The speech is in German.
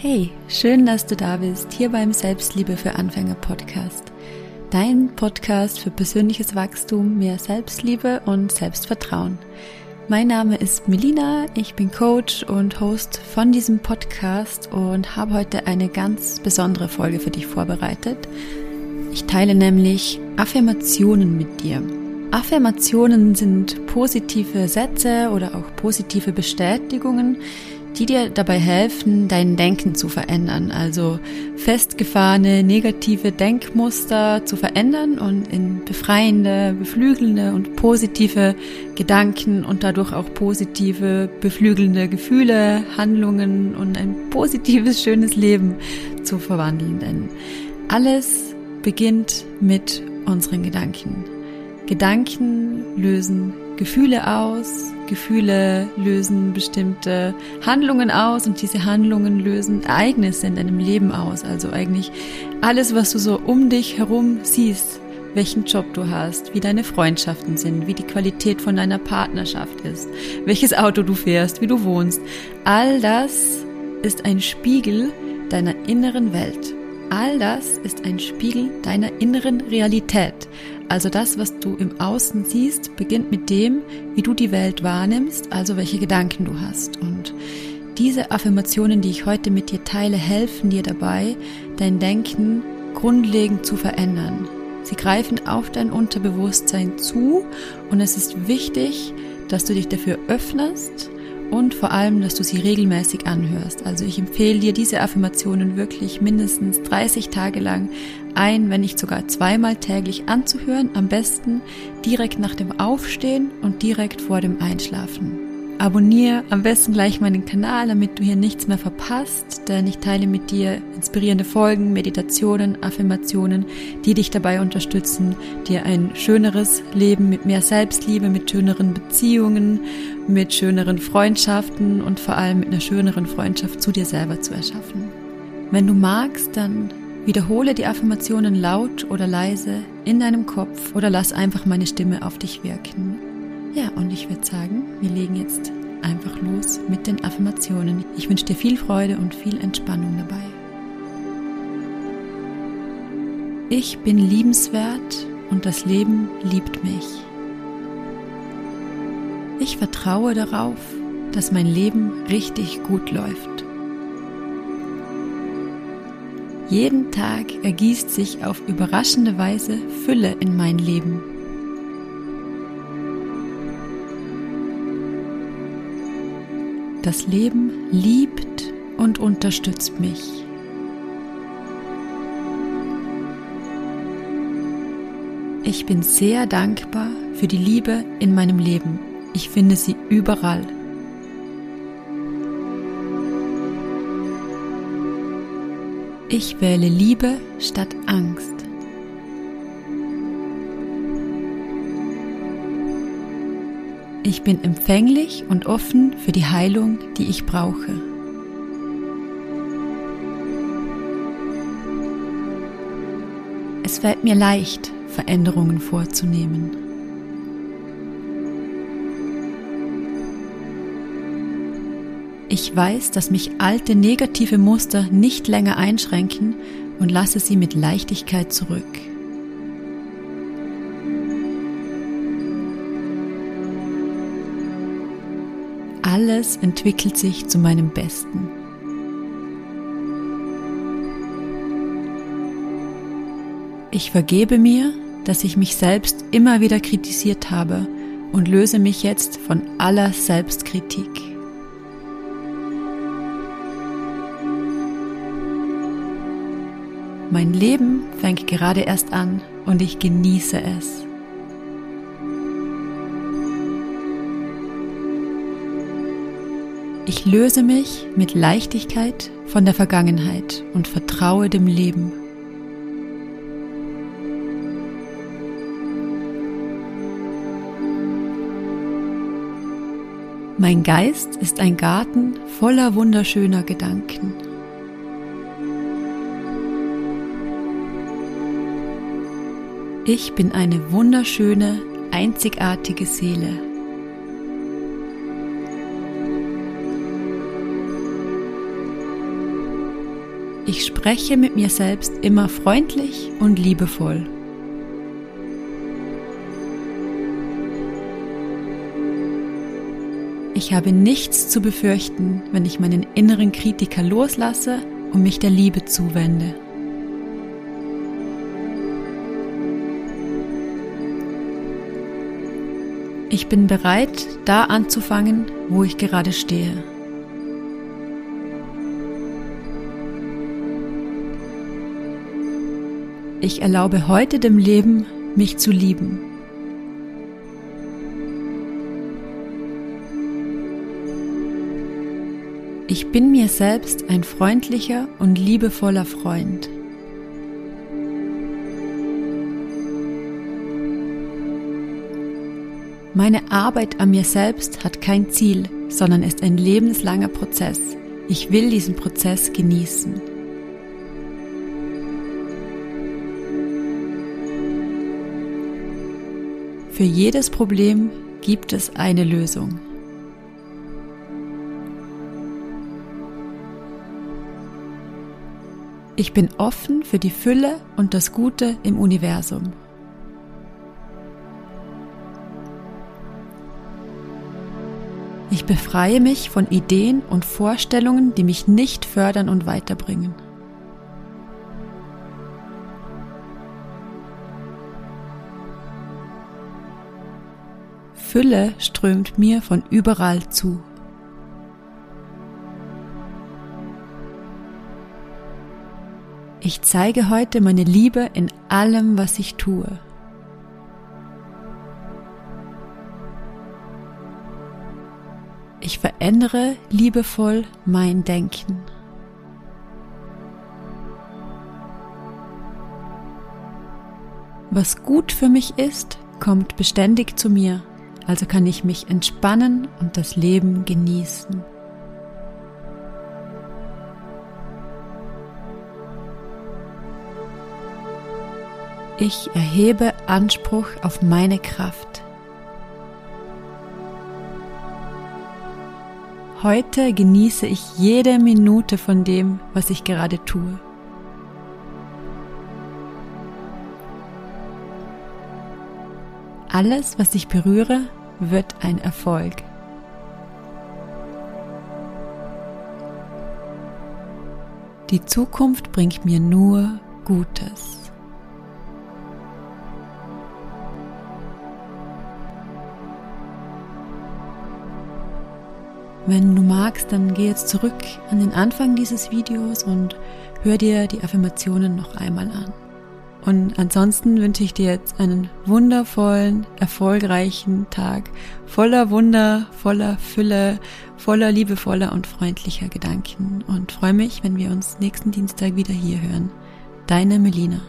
Hey, schön, dass du da bist, hier beim Selbstliebe für Anfänger Podcast. Dein Podcast für persönliches Wachstum, mehr Selbstliebe und Selbstvertrauen. Mein Name ist Melina, ich bin Coach und Host von diesem Podcast und habe heute eine ganz besondere Folge für dich vorbereitet. Ich teile nämlich Affirmationen mit dir. Affirmationen sind positive Sätze oder auch positive Bestätigungen, die dir dabei helfen, dein Denken zu verändern, also festgefahrene negative Denkmuster zu verändern und in befreiende, beflügelnde und positive Gedanken und dadurch auch positive, beflügelnde Gefühle, Handlungen und ein positives, schönes Leben zu verwandeln. Denn alles beginnt mit unseren Gedanken. Gedanken lösen Gefühle aus, Gefühle lösen bestimmte Handlungen aus und diese Handlungen lösen Ereignisse in deinem Leben aus. Also eigentlich alles, was du so um dich herum siehst, welchen Job du hast, wie deine Freundschaften sind, wie die Qualität von deiner Partnerschaft ist, welches Auto du fährst, wie du wohnst. All das ist ein Spiegel deiner inneren Welt. All das ist ein Spiegel deiner inneren Realität. Also das, was du im Außen siehst, beginnt mit dem, wie du die Welt wahrnimmst, also welche Gedanken du hast. Und diese Affirmationen, die ich heute mit dir teile, helfen dir dabei, dein Denken grundlegend zu verändern. Sie greifen auf dein Unterbewusstsein zu und es ist wichtig, dass du dich dafür öffnest und vor allem, dass du sie regelmäßig anhörst. Also ich empfehle dir, diese Affirmationen wirklich mindestens 30 Tage lang ein, wenn nicht sogar zweimal täglich anzuhören, am besten direkt nach dem Aufstehen und direkt vor dem Einschlafen. Abonniere am besten gleich meinen Kanal, damit du hier nichts mehr verpasst, denn ich teile mit dir inspirierende Folgen, Meditationen, Affirmationen, die dich dabei unterstützen, dir ein schöneres Leben mit mehr Selbstliebe, mit schöneren Beziehungen, mit schöneren Freundschaften und vor allem mit einer schöneren Freundschaft zu dir selber zu erschaffen. Wenn du magst, dann wiederhole die Affirmationen laut oder leise in deinem Kopf oder lass einfach meine Stimme auf dich wirken. Ja, und ich würde sagen, wir legen jetzt einfach los mit den Affirmationen. Ich wünsche dir viel Freude und viel Entspannung dabei. Ich bin liebenswert und das Leben liebt mich. Ich vertraue darauf, dass mein Leben richtig gut läuft. Jeden Tag ergießt sich auf überraschende Weise Fülle in mein Leben. Das Leben liebt und unterstützt mich. Ich bin sehr dankbar für die Liebe in meinem Leben. Ich finde sie überall. Ich wähle Liebe statt Angst. Ich bin empfänglich und offen für die Heilung, die ich brauche. Es fällt mir leicht, Veränderungen vorzunehmen. Ich weiß, dass mich alte negative Muster nicht länger einschränken und lasse sie mit Leichtigkeit zurück. Alles entwickelt sich zu meinem Besten. Ich vergebe mir, dass ich mich selbst immer wieder kritisiert habe und löse mich jetzt von aller Selbstkritik. Mein Leben fängt gerade erst an und ich genieße es. Ich löse mich mit Leichtigkeit von der Vergangenheit und vertraue dem Leben. Mein Geist ist ein Garten voller wunderschöner Gedanken. Ich bin eine wunderschöne, einzigartige Seele. Ich spreche mit mir selbst immer freundlich und liebevoll. Ich habe nichts zu befürchten, wenn ich meinen inneren Kritiker loslasse und mich der Liebe zuwende. Ich bin bereit, da anzufangen, wo ich gerade stehe. Ich erlaube heute dem Leben, mich zu lieben. Ich bin mir selbst ein freundlicher und liebevoller Freund. Meine Arbeit an mir selbst hat kein Ziel, sondern ist ein lebenslanger Prozess. Ich will diesen Prozess genießen. Für jedes Problem gibt es eine Lösung. Ich bin offen für die Fülle und das Gute im Universum. Ich befreie mich von Ideen und Vorstellungen, die mich nicht fördern und weiterbringen. Fülle strömt mir von überall zu. Ich zeige heute meine Liebe in allem, was ich tue. Ich verändere liebevoll mein Denken. Was gut für mich ist, kommt beständig zu mir, also kann ich mich entspannen und das Leben genießen. Ich erhebe Anspruch auf meine Kraft. Heute genieße ich jede Minute von dem, was ich gerade tue. Alles, was ich berühre, wird ein Erfolg. Die Zukunft bringt mir nur Gutes. Wenn du magst, dann geh jetzt zurück an den Anfang dieses Videos und hör dir die Affirmationen noch einmal an. Und ansonsten wünsche ich dir jetzt einen wundervollen, erfolgreichen Tag voller Wunder, voller Fülle, voller liebevoller und freundlicher Gedanken und freue mich, wenn wir uns nächsten Dienstag wieder hier hören. Deine Melina.